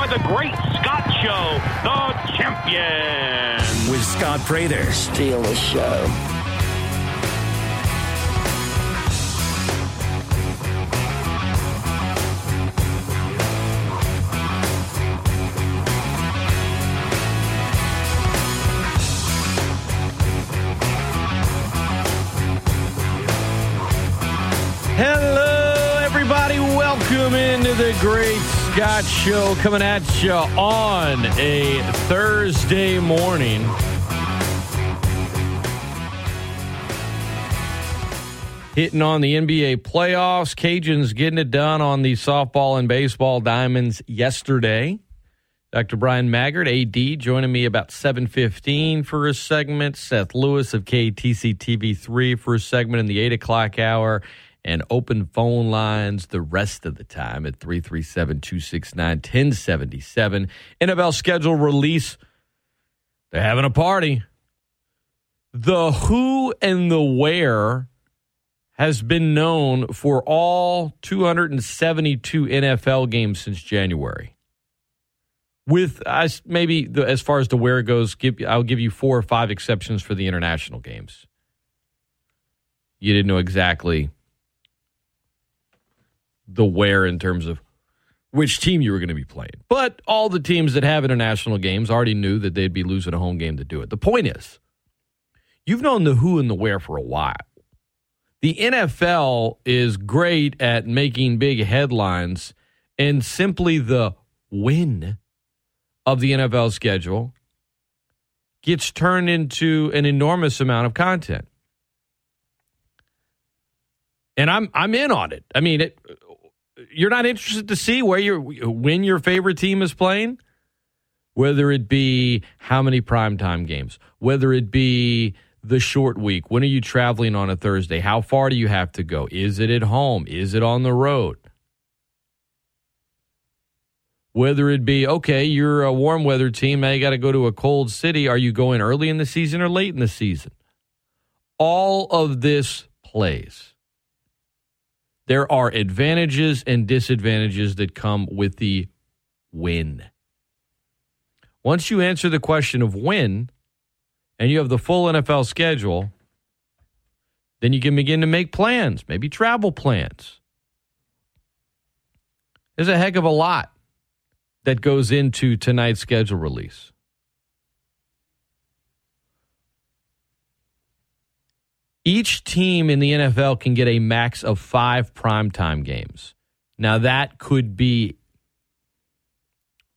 by the great Scott Show, the champion. With Scott Prather. Steal the show. Hello, everybody. Welcome into the Great Scott Show coming at you on a Thursday morning. Hitting on the NBA playoffs. Cajuns getting it done on the softball and baseball diamonds yesterday. Dr. Bryan Maggard, AD, joining me about 7.15 for a segment. Seth Lewis of KATC TV3 for a segment in the 8 o'clock hour and open phone lines the rest of the time at 337 269 1077. NFL schedule release. They're having a party. The who and the where has been known for all 272 NFL games since January. With I, maybe the, as far as the where goes, give, I'll give you four or five exceptions for the international games. You didn't know exactly the where in terms of which team you were going to be playing. But all the teams that have international games already knew that they'd be losing a home game to do it. The point is, you've known the who and the where for a while. The NFL is great at making big headlines, and simply the win of the NFL schedule gets turned into an enormous amount of content. And I'm I'm in on it. I mean, it, you're not interested to see where your when your favorite team is playing, whether it be how many primetime games, whether it be the short week. When are you traveling on a Thursday? How far do you have to go? Is it at home? Is it on the road? Whether it be, okay, you're a warm weather team, now you got to go to a cold city. Are you going early in the season or late in the season? All of this plays. There are advantages and disadvantages that come with the win. Once you answer the question of when, and you have the full NFL schedule, then you can begin to make plans, maybe travel plans. There's a heck of a lot that goes into tonight's schedule release. Each team in the NFL can get a max of five primetime games. Now that could be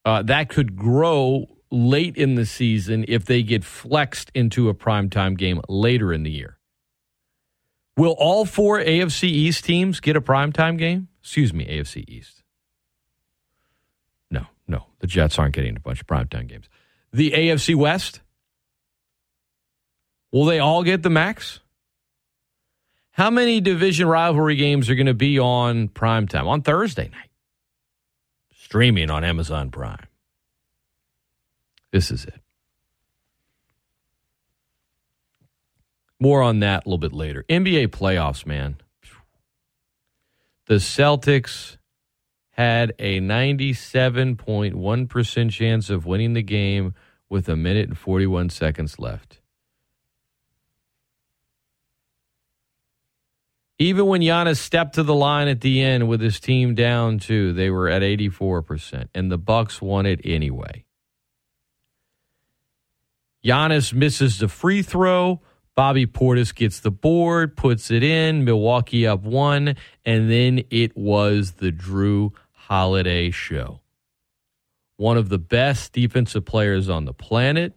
uh, that could grow late in the season if they get flexed into a primetime game later in the year. Will all four AFC East teams get a primetime game? Excuse me, AFC East. No, no, the Jets aren't getting a bunch of primetime games. The AFC West? Will they all get the max? How many division rivalry games are going to be on primetime? On Thursday night. Streaming on Amazon Prime. This is it. More on that a little bit later. NBA playoffs, man. The Celtics had a 97.1% chance of winning the game with a minute and 41 seconds left. Even when Giannis stepped to the line at the end with his team down two, they were at 84%, and the Bucks won it anyway. Giannis misses the free throw. Bobby Portis gets the board, puts it in. Milwaukee up one, and then it was the Jrue Holiday show. One of the best defensive players on the planet,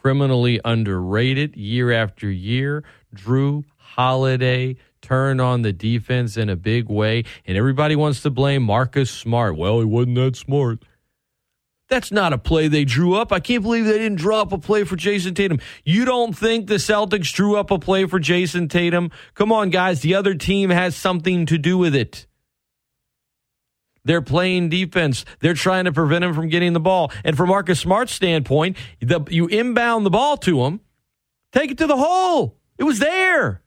criminally underrated year after year. Jrue Holiday turned on the defense in a big way, and everybody wants to blame Marcus Smart. Well, he wasn't that smart. That's not a play they drew up. I can't believe they didn't draw up a play for Jayson Tatum. You don't think the Celtics drew up a play for Jayson Tatum? Come on, guys. The other team has something to do with it. They're playing defense. They're trying to prevent him from getting the ball. And from Marcus Smart's standpoint, the, you inbound the ball to him, take it to the hole. It was there.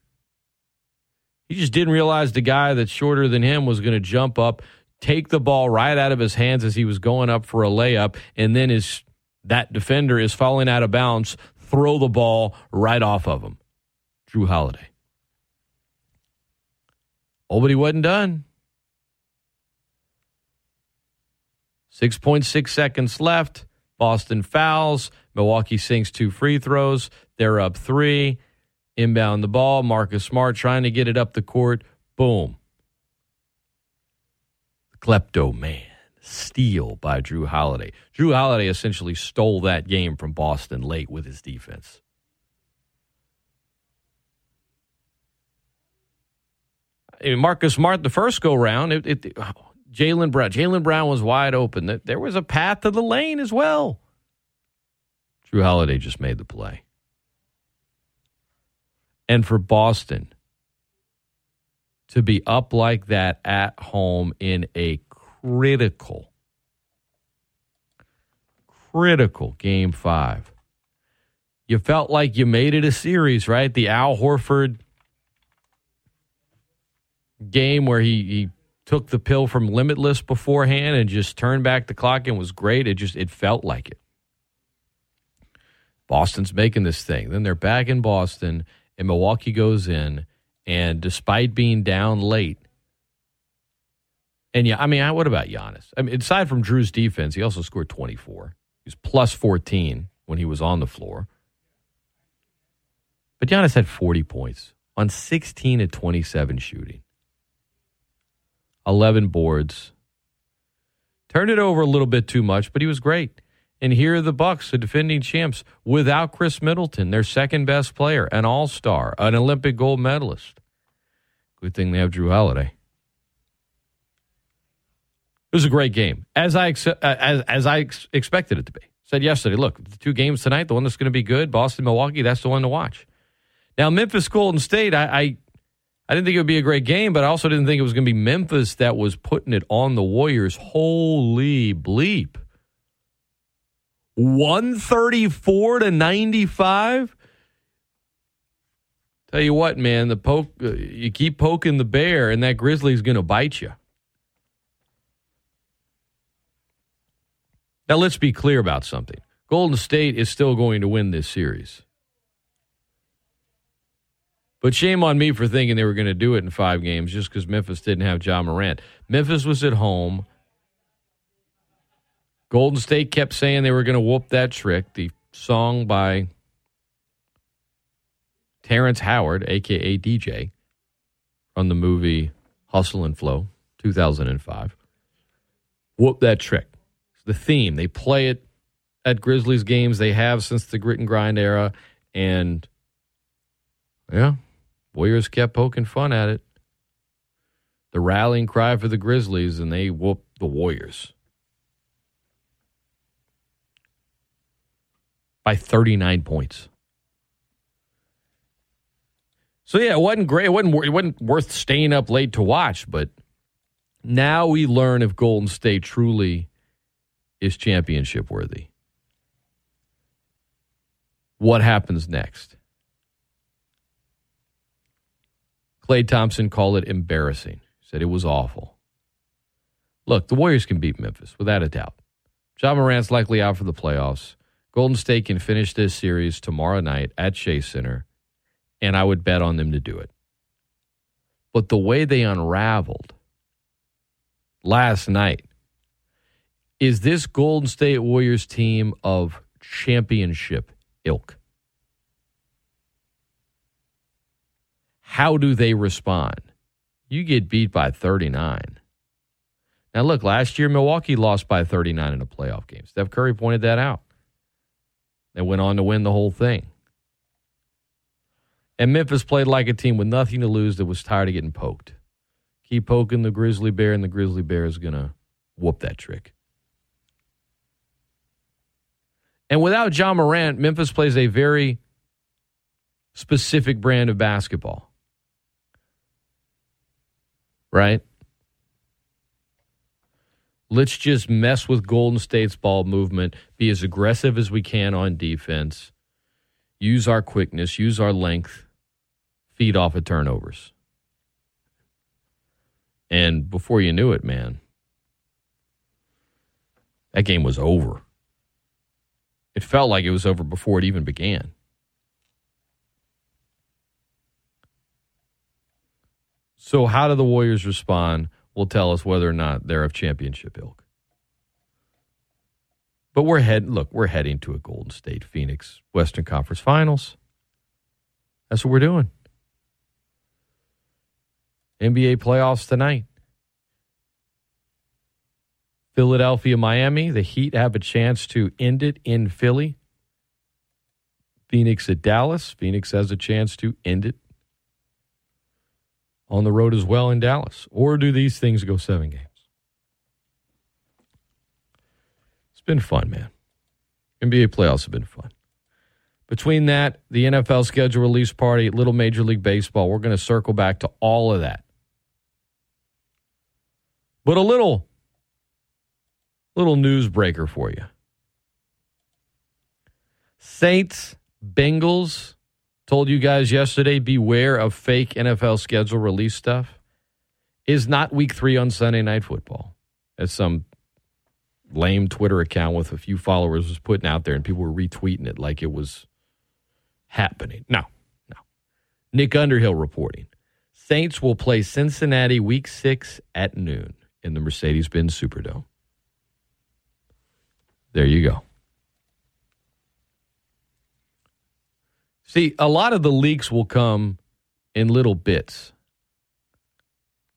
He just didn't realize the guy that's shorter than him was going to jump up, take the ball right out of his hands as he was going up for a layup, and then his that defender is falling out of bounds, throw the ball right off of him. Jrue Holiday. Oh, but he wasn't done. 6.6 seconds left. Boston fouls. Milwaukee sinks two free throws. They're up three. Inbound the ball. Marcus Smart trying to get it up the court. Boom. Klepto man. Steal by Jrue Holiday. Jrue Holiday essentially stole that game from Boston late with his defense. Marcus Smart, the first go round, it, it, oh, Jaylen Brown. Jaylen Brown was wide open. There was a path to the lane as well. Jrue Holiday just made the play. And for Boston to be up like that at home in a critical, critical game five, you felt like you made it a series, right? The Al Horford game where he, he took the pill from Limitless beforehand and just turned back the clock and was great. It just it felt like it. Boston's making this thing. Then they're back in Boston, and Milwaukee goes in, and despite being down late, and yeah, I mean, what about Giannis? I mean, aside from Jrue's defense, he also scored 24. He was plus 14 when he was on the floor. But Giannis had 40 points on 16 to 27 shooting. 11 boards. Turned it over a little bit too much, but he was great. And here are the Bucks, the defending champs, without Khris Middleton, their second best player, an all-star, an Olympic gold medalist. Good thing they have Jrue Holiday. It was a great game, as I uh, as as I expected it to be. Said yesterday, look, the two games tonight, the one that's going to be good, Boston, Milwaukee, that's the one to watch. Now, Memphis, Golden State, I, I I didn't think it would be a great game, but I also didn't think it was going to be Memphis that was putting it on the Warriors. Holy bleep. 134 to 95. Tell you what, man, the poke uh, you keep poking the bear and that grizzly's going to bite you. Now let's be clear about something. Golden State is still going to win this series. But shame on me for thinking they were going to do it in five games just because Memphis didn't have Ja Morant. Memphis was at home. Golden State kept saying they were going to whoop that trick. The song by Terrence Howard, aka DJ, from the movie Hustle and Flow, 2005. Whoop that trick. It's the theme. They play it at Grizzlies games. They have since the grit and grind era. And yeah, Warriors kept poking fun at it. The rallying cry for the Grizzlies, and they whooped the Warriors by 39 points. So yeah, it wasn't great. It wasn't. It wasn't worth staying up late to watch. But now we learn if Golden State truly is championship worthy. What happens next? Klay Thompson called it embarrassing. Said it was awful. Look, the Warriors can beat Memphis without a doubt. Ja Morant's likely out for the playoffs. Golden State can finish this series tomorrow night at Chase Center, and I would bet on them to do it. But the way they unraveled last night is this Golden State Warriors team of championship ilk. How do they respond? You get beat by 39. Now, look, last year Milwaukee lost by 39 in a playoff game. Steph Curry pointed that out. They went on to win the whole thing. And Memphis played like a team with nothing to lose that was tired of getting poked. Keep poking the Grizzly Bear, and the Grizzly Bear is going to whoop that trick. And without Ja Morant, Memphis plays a very specific brand of basketball right? Let's just mess with Golden State's ball movement, be as aggressive as we can on defense, use our quickness, use our length, feed off of turnovers. And before you knew it, man, That game was over. It felt like it was over before it even began. So, how do the Warriors respond will tell us whether or not they're of championship ilk. But we're head look, we're heading to a Golden State Phoenix Western Conference Finals. That's what we're doing. NBA playoffs tonight. Philadelphia, Miami. The Heat have a chance to end it in Philly. Phoenix at Dallas. Phoenix has a chance to end it on the road as well in Dallas. Or do these things go seven games? It's been fun, man. NBA playoffs have been fun. Between that, the NFL schedule release party, Little Major League Baseball, we're going to circle back to all of that. But a little little news breaker for you. Saints, Bengals, told you guys yesterday beware of fake NFL schedule release stuff. Is not week three on Sunday Night Football, as some lame Twitter account with a few followers was putting out there, and people were retweeting it like it was happening. No, no. Nick Underhill reporting Saints will play Cincinnati week six at noon in the Mercedes Benz Superdome. There you go. See, a lot of the leaks will come in little bits,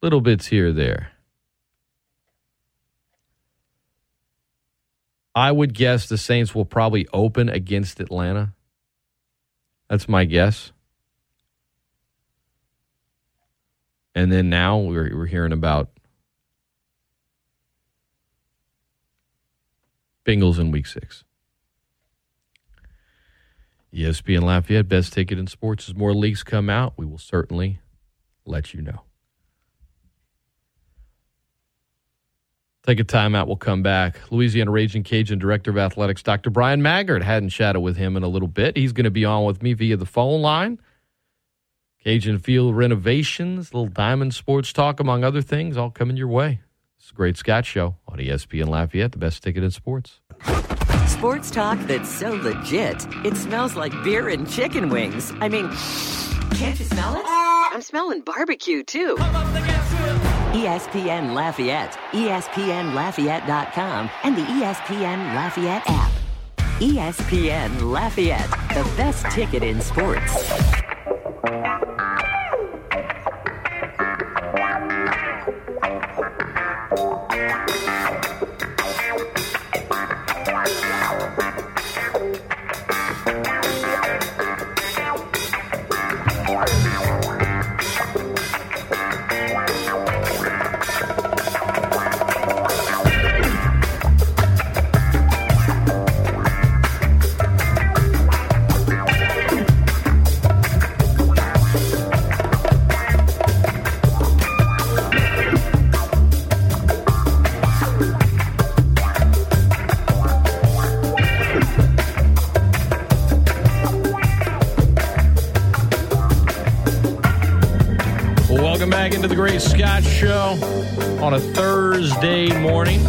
little bits here there. I would guess the Saints will probably open against Atlanta. That's my guess. And then now we're, we're hearing about Bengals in week six. ESPN Lafayette, best ticket in sports. As more leaks come out, we will certainly let you know. Take a timeout. We'll come back. Louisiana Ragin' Cajun Director of Athletics, Dr. Bryan Maggard. Hadn't chatted with him in a little bit. He's going to be on with me via the phone line. Cajun Field renovations, little diamond sports talk, among other things, all coming your way. It's a great Scott Show on ESPN Lafayette, the best ticket in sports. Sports talk that's so legit, it smells like beer and chicken wings. I mean, can't you smell it? I'm smelling barbecue too. ESPN Lafayette, ESPNLafayette.com, and the ESPN Lafayette app. ESPN Lafayette, the best ticket in sports. The Great Scott Show on a Thursday morning.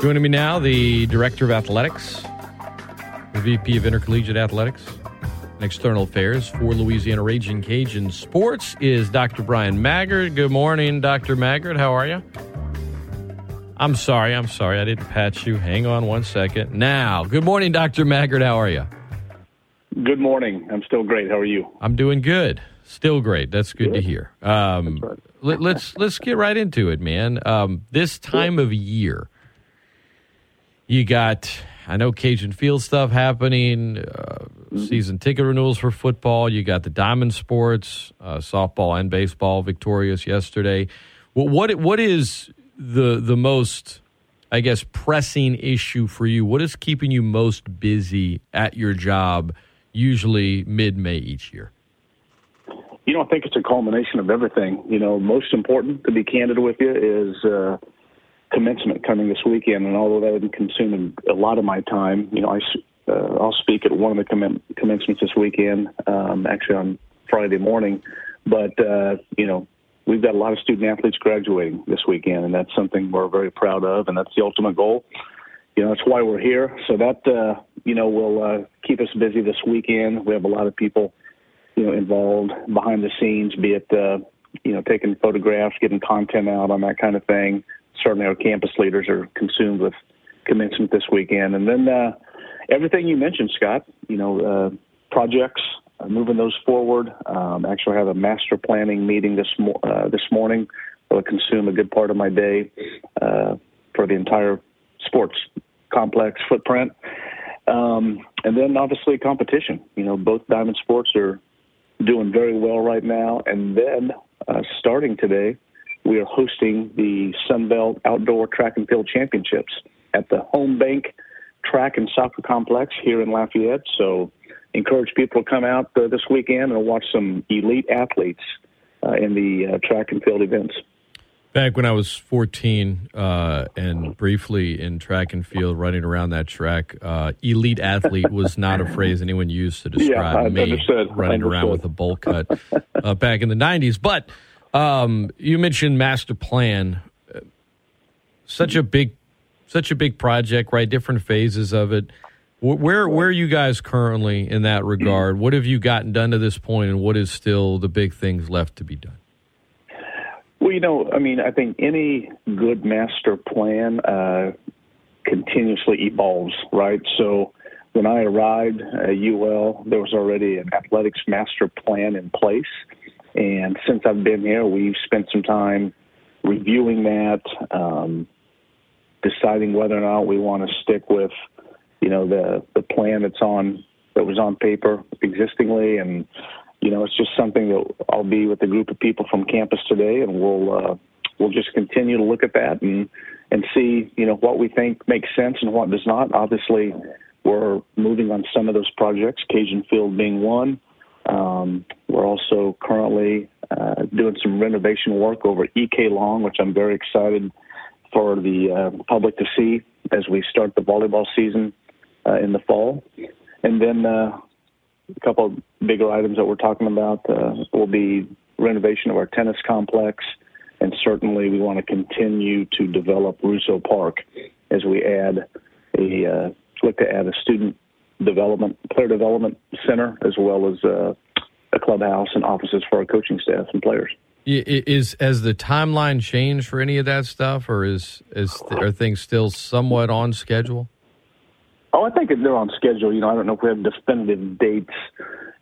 Joining me now, the Director of Athletics, the VP of Intercollegiate Athletics and External Affairs for Louisiana Ragin' Cajun Sports, is Dr. Bryan Maggard. Good morning, Dr. Maggard. How are you? I'm sorry. I'm sorry. I didn't patch you. Hang on one second. Now, good morning, Dr. Maggard. How are you? Good morning. I'm still great. How are you? I'm doing good. Still great. That's good, Good. to hear. Um, right. let, let's let's get right into it, man. Um, this time of year, you got I know Cajun Field stuff happening. Uh, Season ticket renewals for football. You got the Diamond Sports, uh, softball and baseball victorious yesterday. Well, what what is the the most I guess pressing issue for you? What is keeping you most busy at your job? Usually mid May each year. You know, I think it's a culmination of everything. You know, most important, to be candid with you, is uh, commencement coming this weekend. And although that would consume a lot of my time, you know, I, uh, I'll speak at one of the commen- commencements this weekend, um, actually on Friday morning. But, uh, you know, we've got a lot of student athletes graduating this weekend, and that's something we're very proud of, and that's the ultimate goal. You know, that's why we're here. So that uh, you know will uh, keep us busy this weekend. We have a lot of people, you know, involved behind the scenes, be it uh, you know taking photographs, getting content out on that kind of thing. Certainly, our campus leaders are consumed with commencement this weekend, and then uh, everything you mentioned, Scott. You know, uh, projects, uh, moving those forward. Um, actually, have a master planning meeting this mo- uh, this morning that will consume a good part of my day uh, for the entire sports complex footprint. Um, and then obviously competition. You know, both Diamond Sports are doing very well right now. And then uh, starting today, we are hosting the Sun Belt Outdoor Track and Field Championships at the Home Bank Track and Soccer Complex here in Lafayette. So encourage people to come out uh, this weekend and watch some elite athletes uh, in the uh, track and field events. Back when I was 14 uh, and briefly in track and field, running around that track, uh, elite athlete was not a phrase anyone used to describe yeah, me understood. running understood. around with a bowl cut uh, back in the 90s. But um, you mentioned master plan, such a big, such a big project, right? Different phases of it. Where where are you guys currently in that regard? What have you gotten done to this point, and what is still the big things left to be done? Well, you know, I mean, I think any good master plan uh, continuously evolves, right? So when I arrived at UL, there was already an athletics master plan in place. And since I've been here, we've spent some time reviewing that, um, deciding whether or not we want to stick with, you know, the, the plan that's on that was on paper existingly and you know, it's just something that I'll be with a group of people from campus today, and we'll uh, we'll just continue to look at that and and see, you know, what we think makes sense and what does not. Obviously, we're moving on some of those projects, Cajun Field being one. Um, we're also currently uh, doing some renovation work over EK Long, which I'm very excited for the uh, public to see as we start the volleyball season uh, in the fall. And then uh, a couple of bigger items that we're talking about uh, will be renovation of our tennis complex, and certainly we want to continue to develop Russo Park as we add a uh, look to add a student development, player development center, as well as uh, a clubhouse and offices for our coaching staff and players. Is has the timeline changed for any of that stuff, or is is are things still somewhat on schedule? Oh, I think they're on schedule. You know, I don't know if we have definitive dates,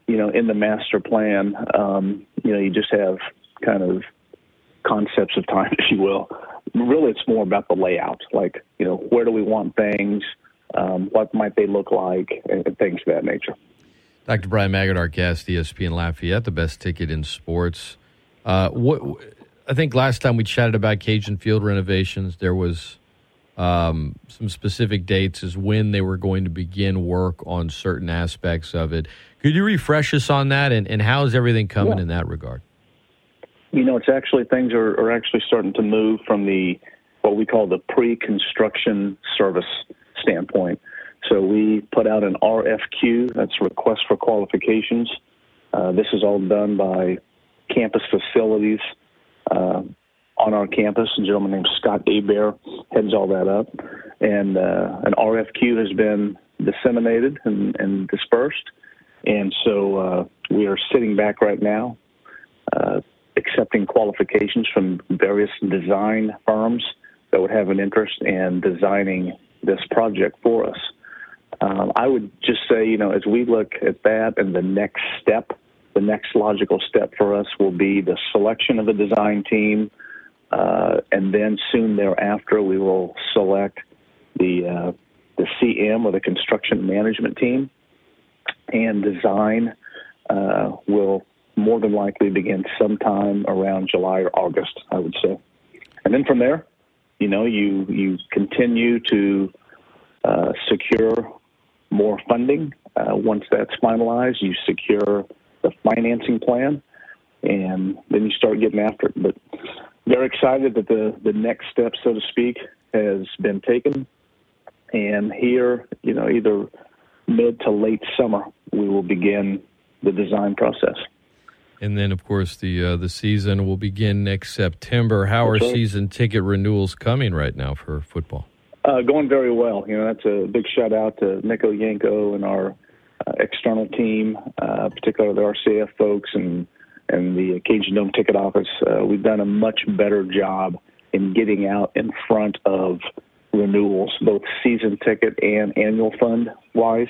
you know, in the master plan. Um, you know, you just have kind of concepts of time, if you will. Really, it's more about the layout. Like, you know, where do we want things? Um, what might they look like? And, and things of that nature. Dr. Bryan Maggard, our guest, ESPN Lafayette, the best ticket in sports. Uh, what I think last time we chatted about Cajun Field renovations, there was um, some specific dates as when they were going to begin work on certain aspects of it. Could you refresh us on that, and, and how is everything coming yeah. in that regard? You know, it's actually things are, are actually starting to move from the what we call the pre-construction service standpoint. So we put out an RFQ, that's request for qualifications. Uh, this is all done by campus facilities uh, on our campus. A gentleman named Scott Abear heads all that up. And uh, an RFQ has been disseminated and, and dispersed. And so uh, we are sitting back right now, uh, accepting qualifications from various design firms that would have an interest in designing this project for us. Um, I would just say, you know, as we look at that and the next step, the next logical step for us will be the selection of a design team, uh, and then soon thereafter we will select the uh, the CM or the construction management team, and design uh, will more than likely begin sometime around July or August, I would say, and then from there, you know, you you continue to uh, secure more funding. Uh, once that's finalized, you secure the financing plan, and then you start getting after it. But very excited that the, the next step, so to speak, has been taken. And here, you know, either mid to late summer, we will begin the design process. And then, of course, the uh, the season will begin next September. How are season ticket renewals coming right now for football? Uh, going very well. You know, that's a big shout out to Nico Yantko and our uh, external team, uh, particularly the RCF folks and and the Cajundome ticket office. Uh, we've done a much better job in getting out in front of renewals, both season ticket and annual fund wise.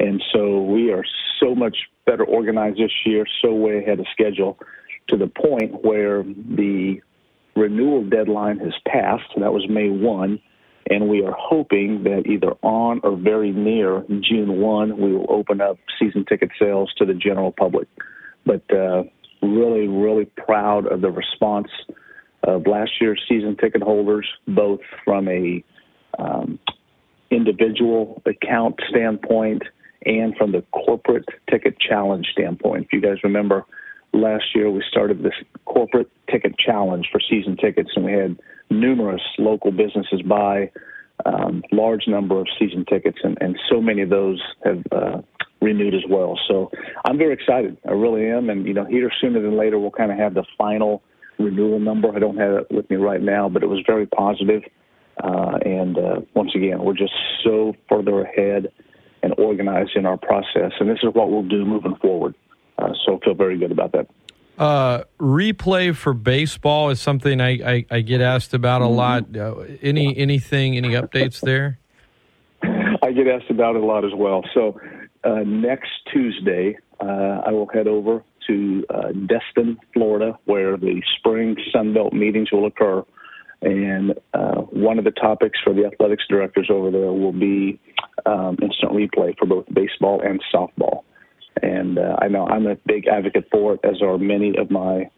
And so we are so much better organized this year, so way ahead of schedule, to the point where the renewal deadline has passed. That was May 1 and we are hoping that either on or very near June 1, we will open up season ticket sales to the general public. But uh, really, really proud of the response of last year's season ticket holders, both from a um, individual account standpoint and from the corporate ticket challenge standpoint. If you guys remember, last year we started this corporate ticket challenge for season tickets, and we had numerous local businesses buy um, large number of season tickets, and, and so many of those have uh, renewed as well. So I'm very excited. I really am, and you know, here sooner than later we'll kind of have the final renewal number. I don't have it with me right now, but it was very positive. Uh, and uh, once again, we're just so further ahead and organized in our process, and this is what we'll do moving forward. Uh, so feel very good about that. Uh, replay for baseball is something I, I, I get asked about a lot. Uh, any anything, any updates there? I get asked about it a lot as well. So uh, next Tuesday, uh, I will head over to uh, Destin, Florida, where the spring Sun Belt meetings will occur. And uh, one of the topics for the athletics directors over there will be um, instant replay for both baseball and softball. And uh, I know I'm a big advocate for it, as are many of my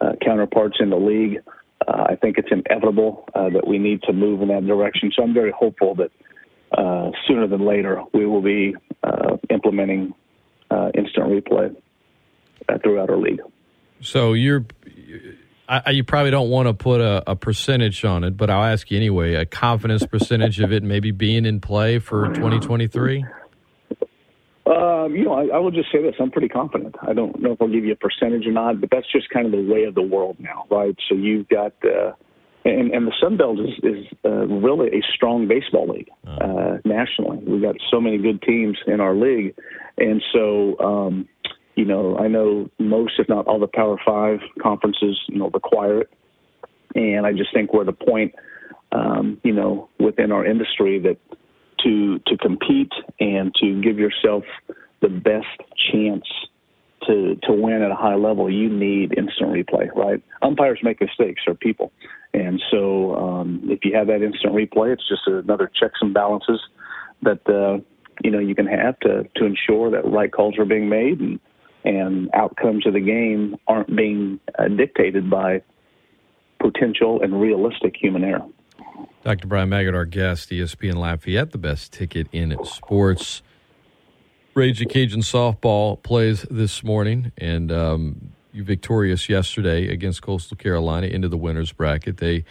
uh, counterparts in the league. Uh, I think it's inevitable uh, that we need to move in that direction. So I'm very hopeful that uh, sooner than later we will be uh, implementing uh, instant replay uh, throughout our league. So you're, I, you probably don't want to put a, a, percentage on it, but I'll ask you anyway. A confidence percentage of it maybe being in play for 2023. Um, you know, I, I will just say this: I'm pretty confident. I don't know if I'll give you a percentage or not, but that's just kind of the way of the world now, right? So you've got, uh, and, and the Sun Belt is, is uh, really a strong baseball league uh, nationally. We've got so many good teams in our league, and so um, you know, I know most, if not all, the Power Five conferences, you know, require it, and I just think we're at a point, um, you know, within our industry that to to compete and to give yourself the best chance to to win at a high level, you need instant replay, right? Umpires make mistakes, they're people, and so um, if you have that instant replay, it's just another checks and balances that uh, you know you can have to to ensure that right calls are being made and and outcomes of the game aren't being uh, dictated by potential and realistic human error. Dr. Bryan Maggard, our guest, ESPN Lafayette, the best ticket in sports. Rage Cajun softball plays this morning, and um, you victorious yesterday against Coastal Carolina into the winners bracket. They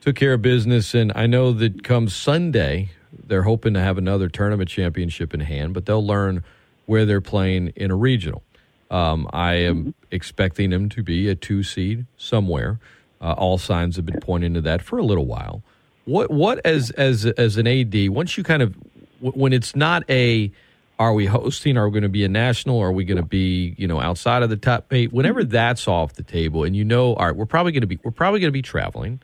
took care of business, and I know that come Sunday they're hoping to have another tournament championship in hand, but they'll learn where they're playing in a regional. Um, I am expecting them to be a two seed somewhere. Uh, all signs have been pointing to that for a little while. What what as as as an AD once you kind of when it's not a are we hosting? Are we going to be a national? Are we going to be you know outside of the top eight? Whenever mm-hmm. that's off the table, and you know, all right, we're probably going to be we're probably going to be traveling.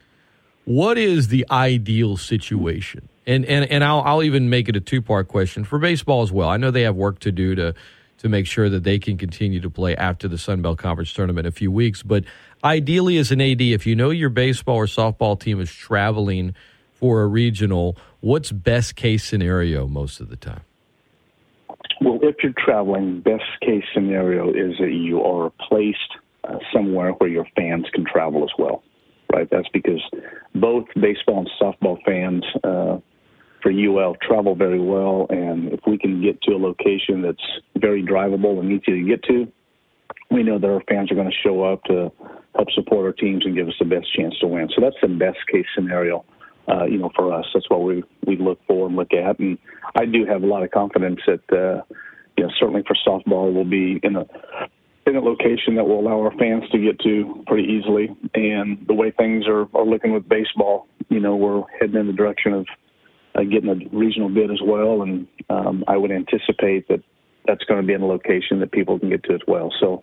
What is the ideal situation? And and and I'll I'll even make it a two part question for baseball as well. I know they have work to do to to make sure that they can continue to play after the Sun Belt Conference tournament in a few weeks. But ideally, as an AD, if you know your baseball or softball team is traveling for a regional, what's best case scenario most of the time? Well, if you're traveling, best case scenario is that you are placed uh, somewhere where your fans can travel as well, right? That's because both baseball and softball fans uh, for UL travel very well, and if we can get to a location that's very drivable and easy to get to, we know that our fans are going to show up to help support our teams and give us the best chance to win. So that's the best case scenario. Uh, you know, for us, that's what we we look for and look at, and I do have a lot of confidence that uh, you know certainly for softball we'll be in a in a location that will allow our fans to get to pretty easily. And the way things are, are looking with baseball, you know, we're heading in the direction of uh, getting a regional bid as well. And um, I would anticipate that that's going to be in a location that people can get to as well. So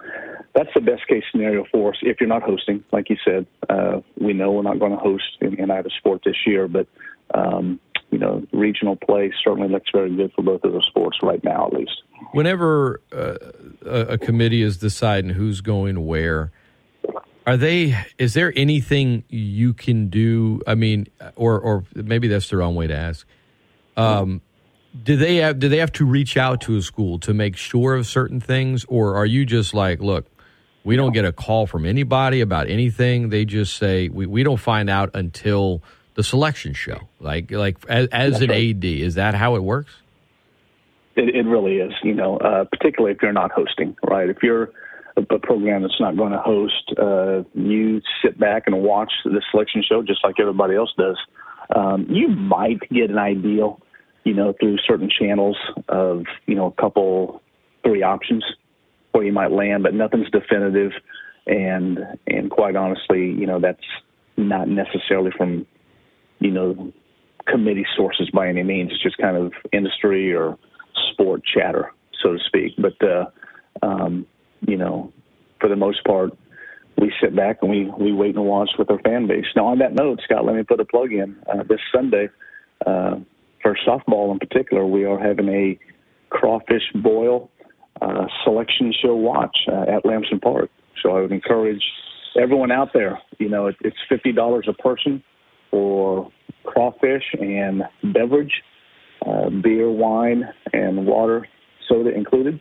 that's the best case scenario for us. If you're not hosting, like you said, uh, we know we're not going to host in, in either sport this year, but um, you know, regional play certainly looks very good for both of those sports right now, at least. Whenever uh, a, committee is deciding who's going where, are they? Is there anything you can do? I mean, or or maybe that's the wrong way to ask. Um, do they have do they have to reach out to a school to make sure of certain things, or are you just like, look, we don't get a call from anybody about anything. They just say we, we don't find out until the selection show. Like like as, as an right. AD, is that how it works? It, it really is. You know, uh, particularly if you're not hosting, right? If you're a, a program that's not going to host, uh, you sit back and watch the selection show just like everybody else does. Um, you might get an ideal, you know, through certain channels of you know a couple, three options where you might land, but nothing's definitive. And and quite honestly, you know, that's not necessarily from you know, committee sources by any means. It's just kind of industry or sport chatter, so to speak. But, uh, um, you know, for the most part, we sit back and we, we wait and watch with our fan base. Now, on that note, Scott, let me put a plug in. Uh, this Sunday, uh, for softball in particular, we are having a crawfish boil uh, selection show watch uh, at Lamson Park. So I would encourage everyone out there. You know, it, it's fifty dollars a person for crawfish and beverage, uh, beer, wine, and water, soda included.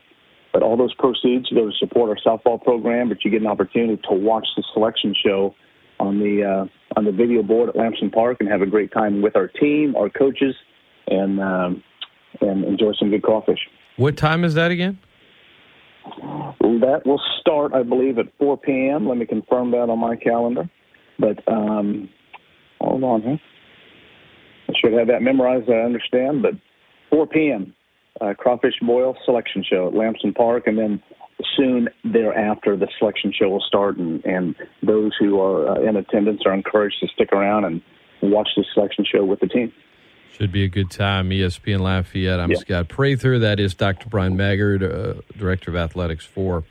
But all those proceeds go to support our softball program. But you get an opportunity to watch the selection show on the uh, on the video board at Lamson Park and have a great time with our team, our coaches, and um, and enjoy some good crawfish. What time is that again? That will start, I believe, at 4 p.m. Let me confirm that on my calendar. But um, Hold on, huh? I should have that memorized. I understand, but 4 p.m. Uh, crawfish boil selection show at Lamson Park, and then soon thereafter the selection show will start, and, and those who are uh, in attendance are encouraged to stick around and watch the selection show with the team. Should be a good time. ESPN Lafayette. I'm yeah. Scott Prather. That is Dr. Bryan Maggard, uh, Director of Athletics for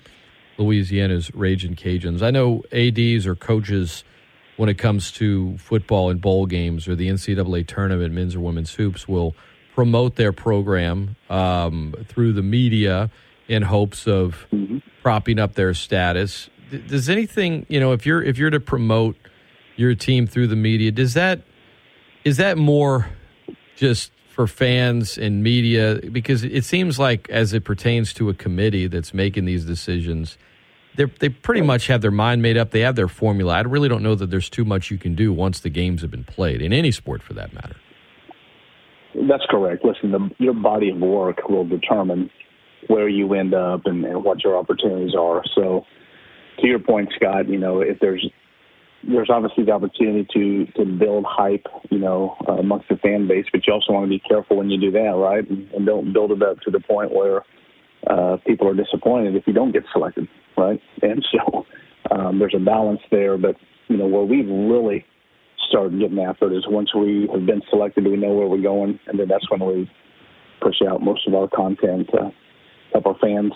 Louisiana's Ragin' Cajuns. I know ADs or coaches – when it comes to football and bowl games or the NCAA tournament, men's or women's hoops, will promote their program um, through the media in hopes of mm-hmm. propping up their status. Does anything, you know, if you're if you're to promote your team through the media, does that is that more just for fans and media? Because it seems like as it pertains to a committee that's making these decisions they pretty much have their mind made up. They have their formula. I really don't know that there's too much you can do once the games have been played in any sport for that matter. That's correct. Listen, the, your body of work will determine where you end up and, and what your opportunities are. So, to your point, Scott, you know, if there's there's obviously the opportunity to to build hype, you know, uh, amongst the fan base, but you also want to be careful when you do that, right? And, and don't build it up to the point where uh, people are disappointed if you don't get selected right? And so um, there's a balance there. But you know where we've really started getting after it is once we have been selected, we know where we're going, and then that's when we push out most of our content to help our fans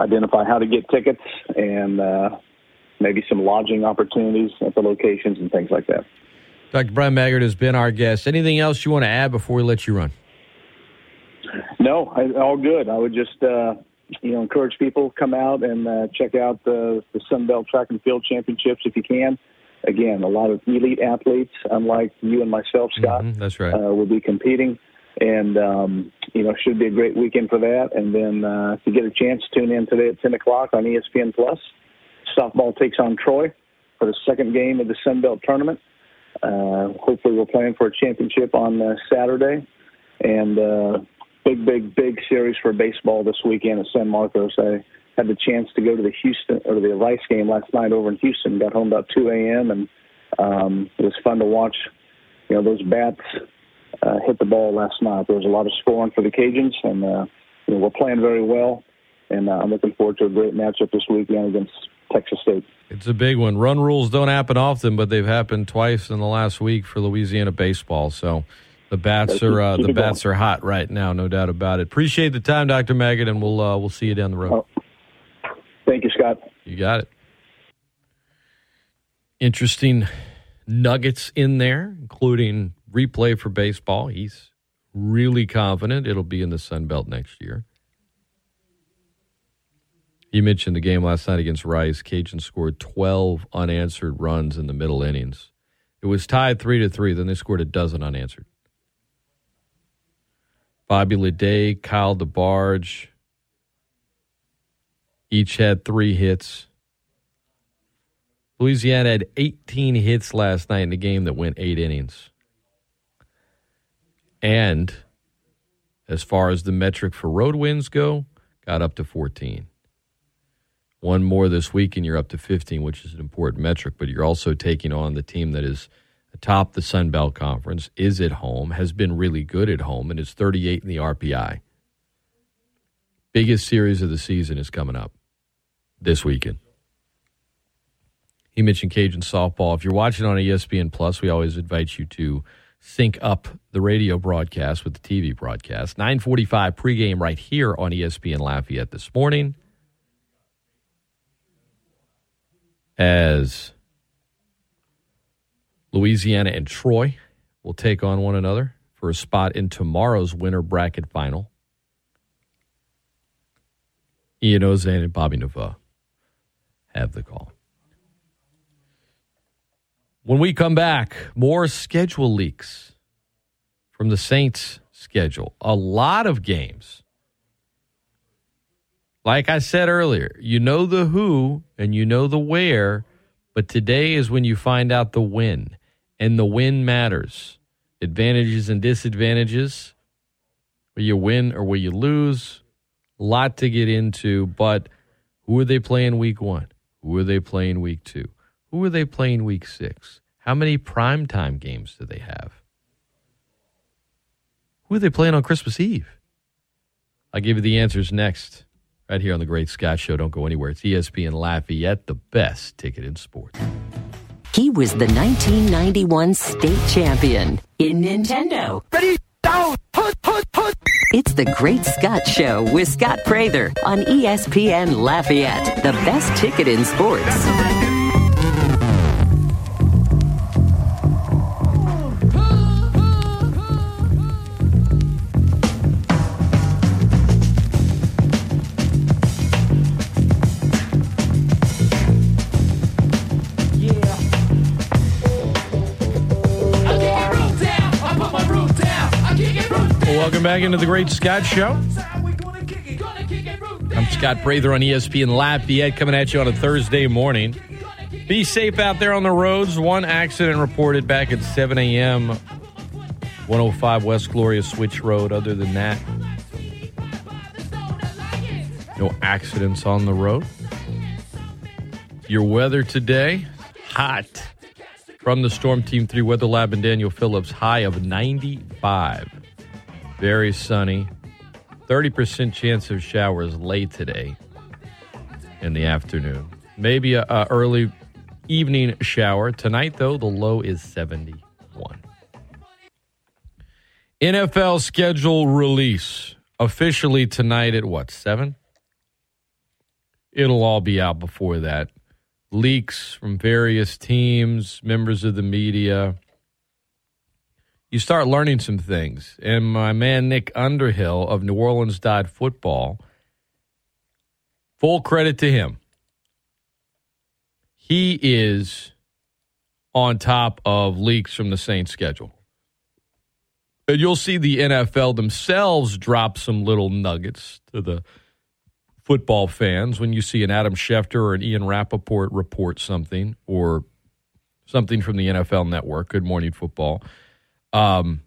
identify how to get tickets and uh, maybe some lodging opportunities at the locations and things like that. Dr. Bryan Maggard has been our guest. Anything else you want to add before we let you run? No, I, all good. I would just uh, you know, encourage people to come out and uh, check out the, the Sun Belt Track and Field Championships if you can. Again, a lot of elite athletes, unlike you and myself, Scott. Mm-hmm, that's right. Uh, will be competing, and um, you know, should be a great weekend for that. And then, uh, if you get a chance, tune in today at 10 o'clock on ESPN Plus. Softball takes on Troy for the second game of the Sun Belt tournament. Uh, hopefully, we're playing for a championship on uh, Saturday, and uh, big, big, big series for baseball this weekend at San Marcos. I had the chance to go to the Houston or the Rice game last night over in Houston. Got home about 2 a.m. and um, it was fun to watch. You know those bats uh, hit the ball last night. There was a lot of scoring for the Cajuns, and uh, you know, we're playing very well. and uh, I'm looking forward to a great matchup this weekend against Texas State. It's a big one. Run rules don't happen often, but they've happened twice in the last week for Louisiana baseball. So the bats are uh, the bats are hot right now, no doubt about it. Appreciate the time, Doctor Maggard, and we'll uh, we'll see you down the road. Oh. Thank you, Scott. You got it. Interesting nuggets in there, including replay for baseball. He's really confident it'll be in the Sun Belt next year. You mentioned the game last night against Rice. Cajun scored 12 unanswered runs in the middle innings. It was tied 3 to 3, then they scored a dozen unanswered. Bobby Leday, Kyle DeBarge, each had three hits. Louisiana had 18 hits last night in a game that went eight innings. And as far as the metric for road wins go, got up to 14. One more this week, and you're up to 15, which is an important metric, but you're also taking on the team that is atop the Sun Belt Conference, is at home, has been really good at home, and is 38 in the RPI. Biggest series of the season is coming up this weekend. He mentioned Cajun softball. If you're watching on ESPN Plus, we always invite you to sync up the radio broadcast with the TV broadcast. 9:45 pregame right here on ESPN Lafayette this morning. As Louisiana and Troy will take on one another for a spot in tomorrow's winter bracket final. Ian Ozane and Bobby Nava have the call. When we come back, more schedule leaks from the Saints schedule. A lot of games. Like I said earlier, you know the who and you know the where, but today is when you find out the when, and the win matters. Advantages and disadvantages. Will you win or will you lose? A lot to get into, but who are they playing week one? Who are they playing week two? Who are they playing week six? How many primetime games do they have? Who are they playing on Christmas Eve? I'll give you the answers next, right here on The Great Scott Show. Don't go anywhere. It's ESPN Lafayette, the best ticket in sports. He was the 1991 state champion in Nintendo. Ready, down, put, put, put. It's the Great Scott Show with Scott Prather on ESPN Lafayette, the best ticket in sports. Back into The Great Scott Show. I'm Scott Prather on ESPN Lafayette coming at you on a Thursday morning. Be safe out there on the roads. One accident reported back at 7 a.m. 105 West Gloria Switch Road. Other than that, no accidents on the road. Your weather today, hot. From the Storm Team 3 Weather Lab and Daniel Phillips, high of 95. Very sunny. 30% chance of showers late today in the afternoon. Maybe a, a early evening shower. Tonight, though, the low is 71. NFL schedule release officially tonight at what, 7? It'll all be out before that. Leaks from various teams, members of the media. You start learning some things. And my man Nick Underhill of New Orleans Dot Football, full credit to him. He is on top of leaks from the Saints schedule. And you'll see the NFL themselves drop some little nuggets to the football fans when you see an Adam Schefter or an Ian Rapoport report something or something from the NFL network, Good Morning Football. Um,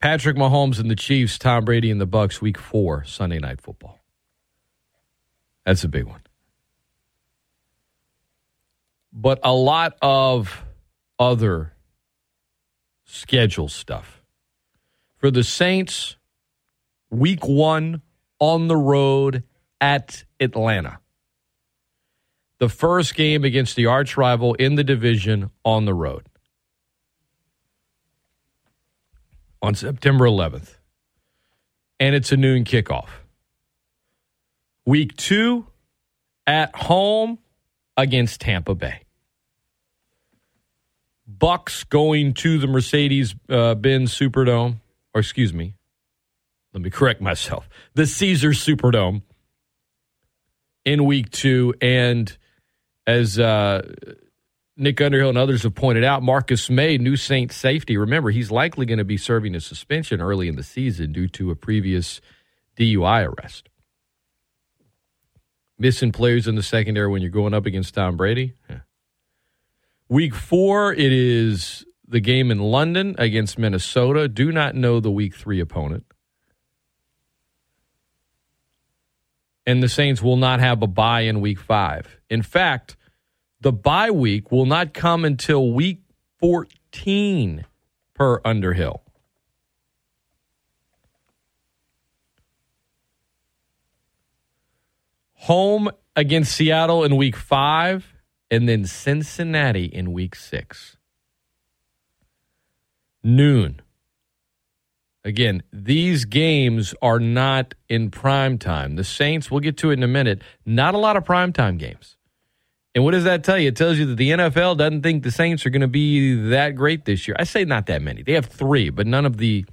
Patrick Mahomes and the Chiefs, Tom Brady and the Bucs, week four, Sunday night football. That's a big one. But a lot of other schedule stuff. For the Saints, week one, on the road at Atlanta. The first game against the arch rival in the division on the road on September 11th. And it's a noon kickoff. Week two at home against Tampa Bay. Bucs going to the Mercedes uh, Benz Superdome, or excuse me, let me correct myself, the Caesar Superdome in week two. And as uh, Nick Underhill and others have pointed out, Marcus Maye, new Saints safety, remember, he's likely going to be serving a suspension early in the season due to a previous DUI arrest. Missing players in the secondary when you're going up against Tom Brady. Yeah. Week four, it is the game in London against Minnesota. Do not know the week three opponent. And the Saints will not have a bye in week five. In fact, the bye week will not come until week 14 per Underhill. Home against Seattle in week five and then Cincinnati in week six. Noon. Again, these games are not in prime time. The Saints, we'll get to it in a minute, not a lot of prime time games. And what does that tell you? It tells you that the NFL doesn't think the Saints are going to be that great this year. I say not that many. They have three, but none of the,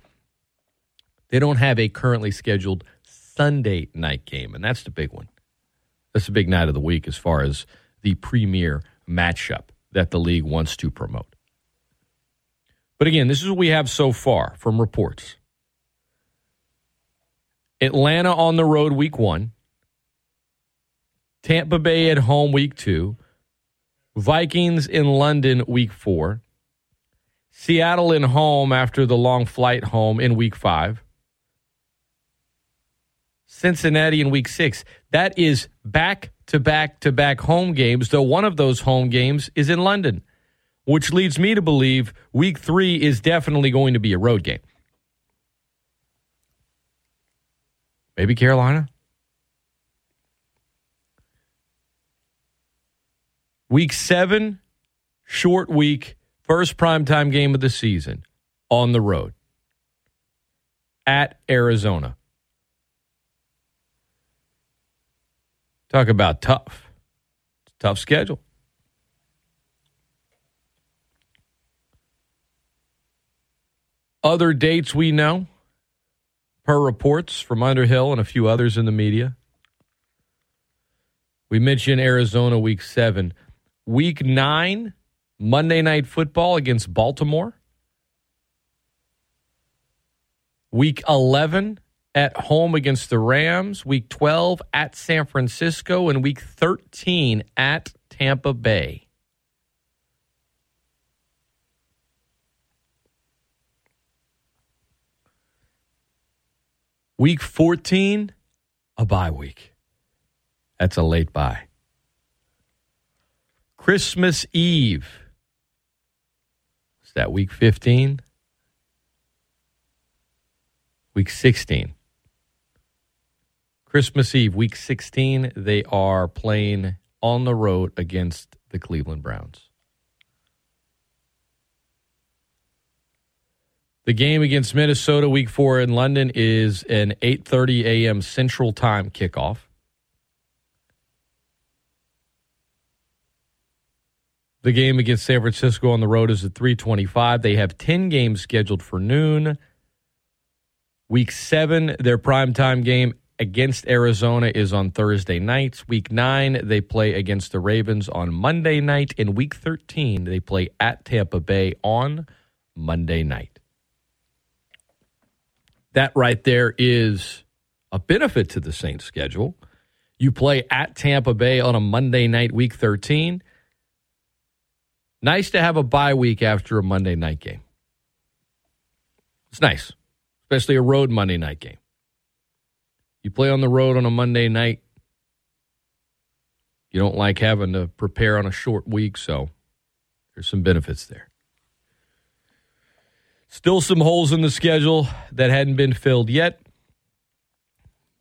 they don't have a currently scheduled Sunday night game. And that's the big one. That's the big night of the week as far as the premier matchup that the league wants to promote. But again, this is what we have so far from reports Atlanta on the road week one, Tampa Bay at home week two, Vikings in London week four, Seattle in home after the long flight home in week five. Cincinnati in week six. That is back to back to back home games, though one of those home games is in London, which leads me to believe week three is definitely going to be a road game. Maybe Carolina. Week seven, short week, first primetime game of the season on the road at Arizona. Talk about tough. Tough schedule. Other dates we know, per reports from Underhill and a few others in the media. We mentioned Arizona week seven. Week nine, Monday night football against Baltimore. Week 11, at home against the Rams, week 12 at San Francisco, and week 13 at Tampa Bay. Week 14, a bye week. That's a late bye. Christmas Eve. Is that week 15? Week 16. Christmas Eve, week 16, they are playing on the road against the Cleveland Browns. The game against Minnesota week 4 in London is an 8:30 a.m. Central Time kickoff. The game against San Francisco on the road is at 325. They have 10 games scheduled for noon. Week 7, their primetime game against Arizona is on Thursday nights. Week nine, they play against the Ravens on Monday night. In week 13, they play at Tampa Bay on Monday night. That right there is a benefit to the Saints schedule. You play at Tampa Bay on a Monday night, week 13. Nice to have a bye week after a Monday night game. It's nice, especially a road Monday night game. You play on the road on a Monday night. You don't like having to prepare on a short week, so there's some benefits there. Still some holes in the schedule that hadn't been filled yet.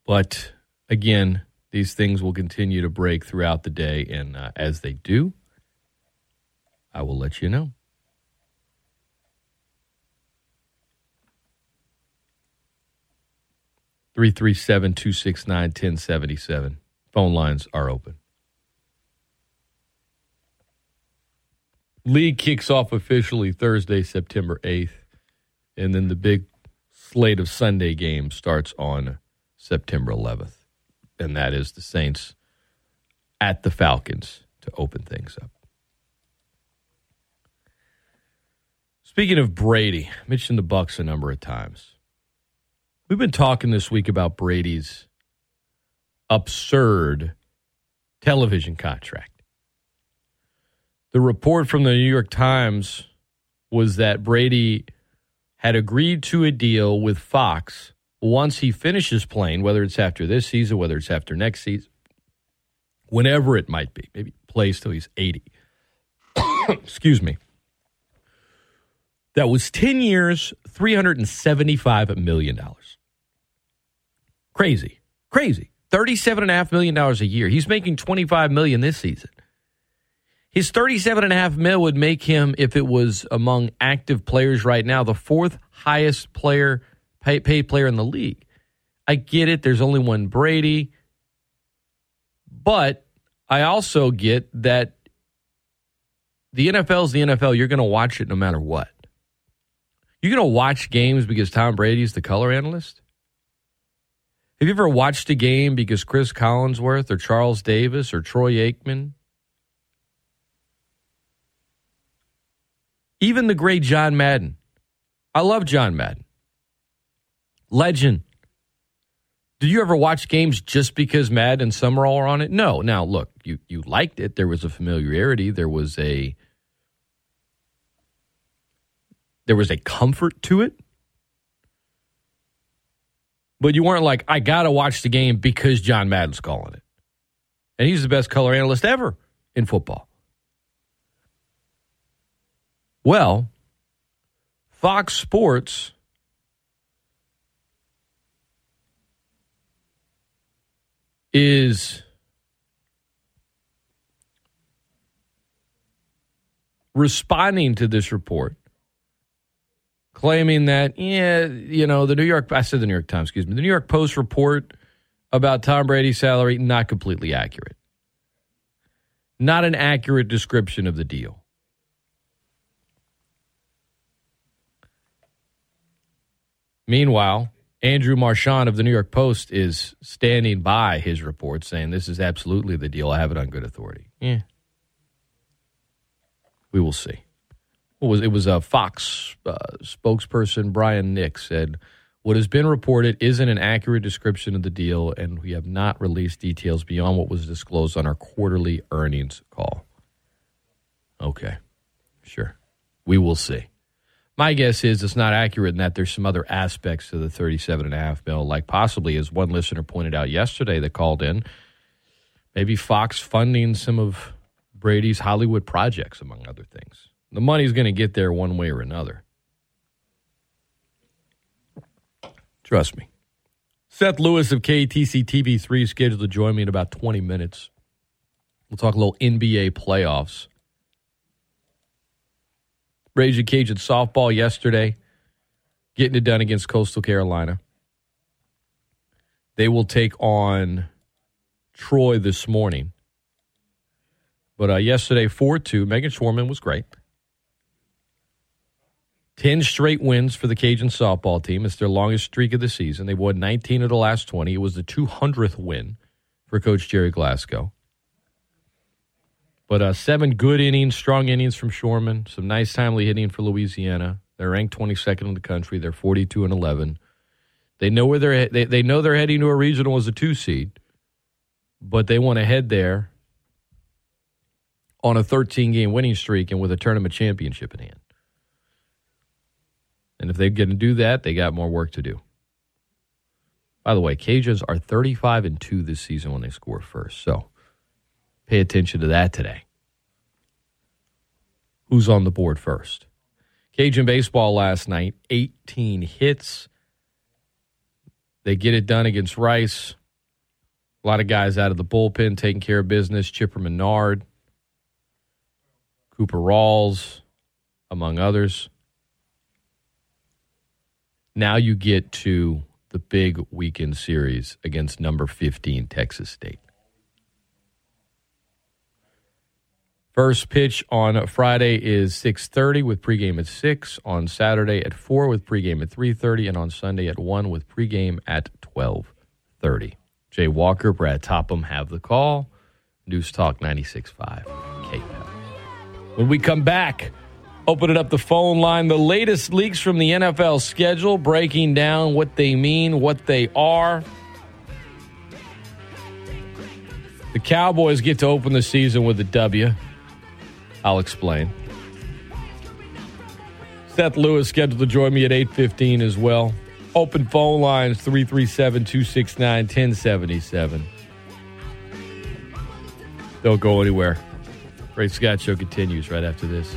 But again, these things will continue to break throughout the day. And uh, as they do, I will let you know. Three three seven two six nine ten seventy seven. Phone lines are open. League kicks off officially Thursday, September 8th. And then the big slate of Sunday games starts on September 11th. And that is the Saints at the Falcons to open things up. Speaking of Brady, mentioned the Bucs a number of times. We've been talking this week about Brady's absurd television contract. The report from the New York Times was that Brady had agreed to a deal with Fox once he finishes playing, whether it's after this season, whether it's after next season, whenever it might be. Maybe plays till he's 80. Excuse me. That was 10 years, $375 million. Crazy. Crazy. $37.5 million a year. He's making 25 million this season. His 37 and a half mil would make him, if it was among active players right now, the fourth highest player pay, paid player in the league. I get it. There's only one Brady. But I also get that the NFL is the NFL. You're going to watch it no matter what. You're going to watch games because Tom Brady's the color analyst? Have you ever watched a game because Cris Collinsworth or Charles Davis or Troy Aikman Even the great John Madden. I love John Madden. Legend. Did you ever watch games just because Madden and Summerall are on it? No. Now, look, you, you liked it. There was a familiarity. There was a there was a comfort to it. But you weren't like, I gotta watch the game because John Madden's calling it. And he's the best color analyst ever in football. Well, Fox Sports is responding to this report, claiming that, yeah, you know, the New York, I said the New York Times, excuse me, the New York Post report about Tom Brady's salary, not completely accurate. Not an accurate description of the deal. Meanwhile, Andrew Marchand of the New York Post is standing by his report saying this is absolutely the deal. I have it on good authority. Yeah. We will see. What was it was a Fox uh, spokesperson Brian Nick said what has been reported isn't an accurate description of the deal and we have not released details beyond what was disclosed on our quarterly earnings call. Okay. Sure. We will see. My guess is it's not accurate in that there's some other aspects to the 37 and a half mil, like possibly, as one listener pointed out yesterday that called in, maybe Fox funding some of Brady's Hollywood projects, among other things. The money's going to get there one way or another. Trust me. Seth Lewis of KATC TV3 scheduled to join me in about 20 minutes. We'll talk a little NBA playoffs. Ragin' Cajun softball yesterday, getting it done against Coastal Carolina. They will take on Troy this morning. But uh, yesterday, 4 2, Meghan Schorman was great. 10 straight wins for the Cajun softball team. It's their longest streak of the season. They've won 19 of the last 20. It was the 200th win for Coach Gerry Glasco. But uh, seven good innings, strong innings from Schorman. Some nice timely hitting for Louisiana. They're ranked 22nd in the country. They're 42 and 11. They know where they're they, they know they're heading to a regional as a two seed, but they want to head there on a 13 game winning streak and with a tournament championship in hand. And if they're going to do that, they got more work to do. By the way, Cajuns are 35 and 2 this season when they score first. So Pay attention to that today. Who's on the board first? Cajun baseball last night 18 hits, They get it done against Rice. A lot of guys out of the bullpen taking care of business. Chipper Menard, Cooper Rawls, among others. Now you get to the big weekend series against number 15 Texas State. First pitch on Friday is 6:30 with pregame at 6, on Saturday at 4 with pregame at 3:30 and on Sunday at 1 with pregame at 12:30. Jay Walker, Brad Topham have the call. News Talk 96.5 KPEL. When we come back, opening up the phone line, the latest leaks from the NFL schedule, breaking down what they mean, what they are. The Cowboys get to open the season with a W. I'll explain. Seth Lewis scheduled to join me at 8:15 as well. Open phone lines 337-269-1077. Don't go anywhere. Great Scott Show continues right after this.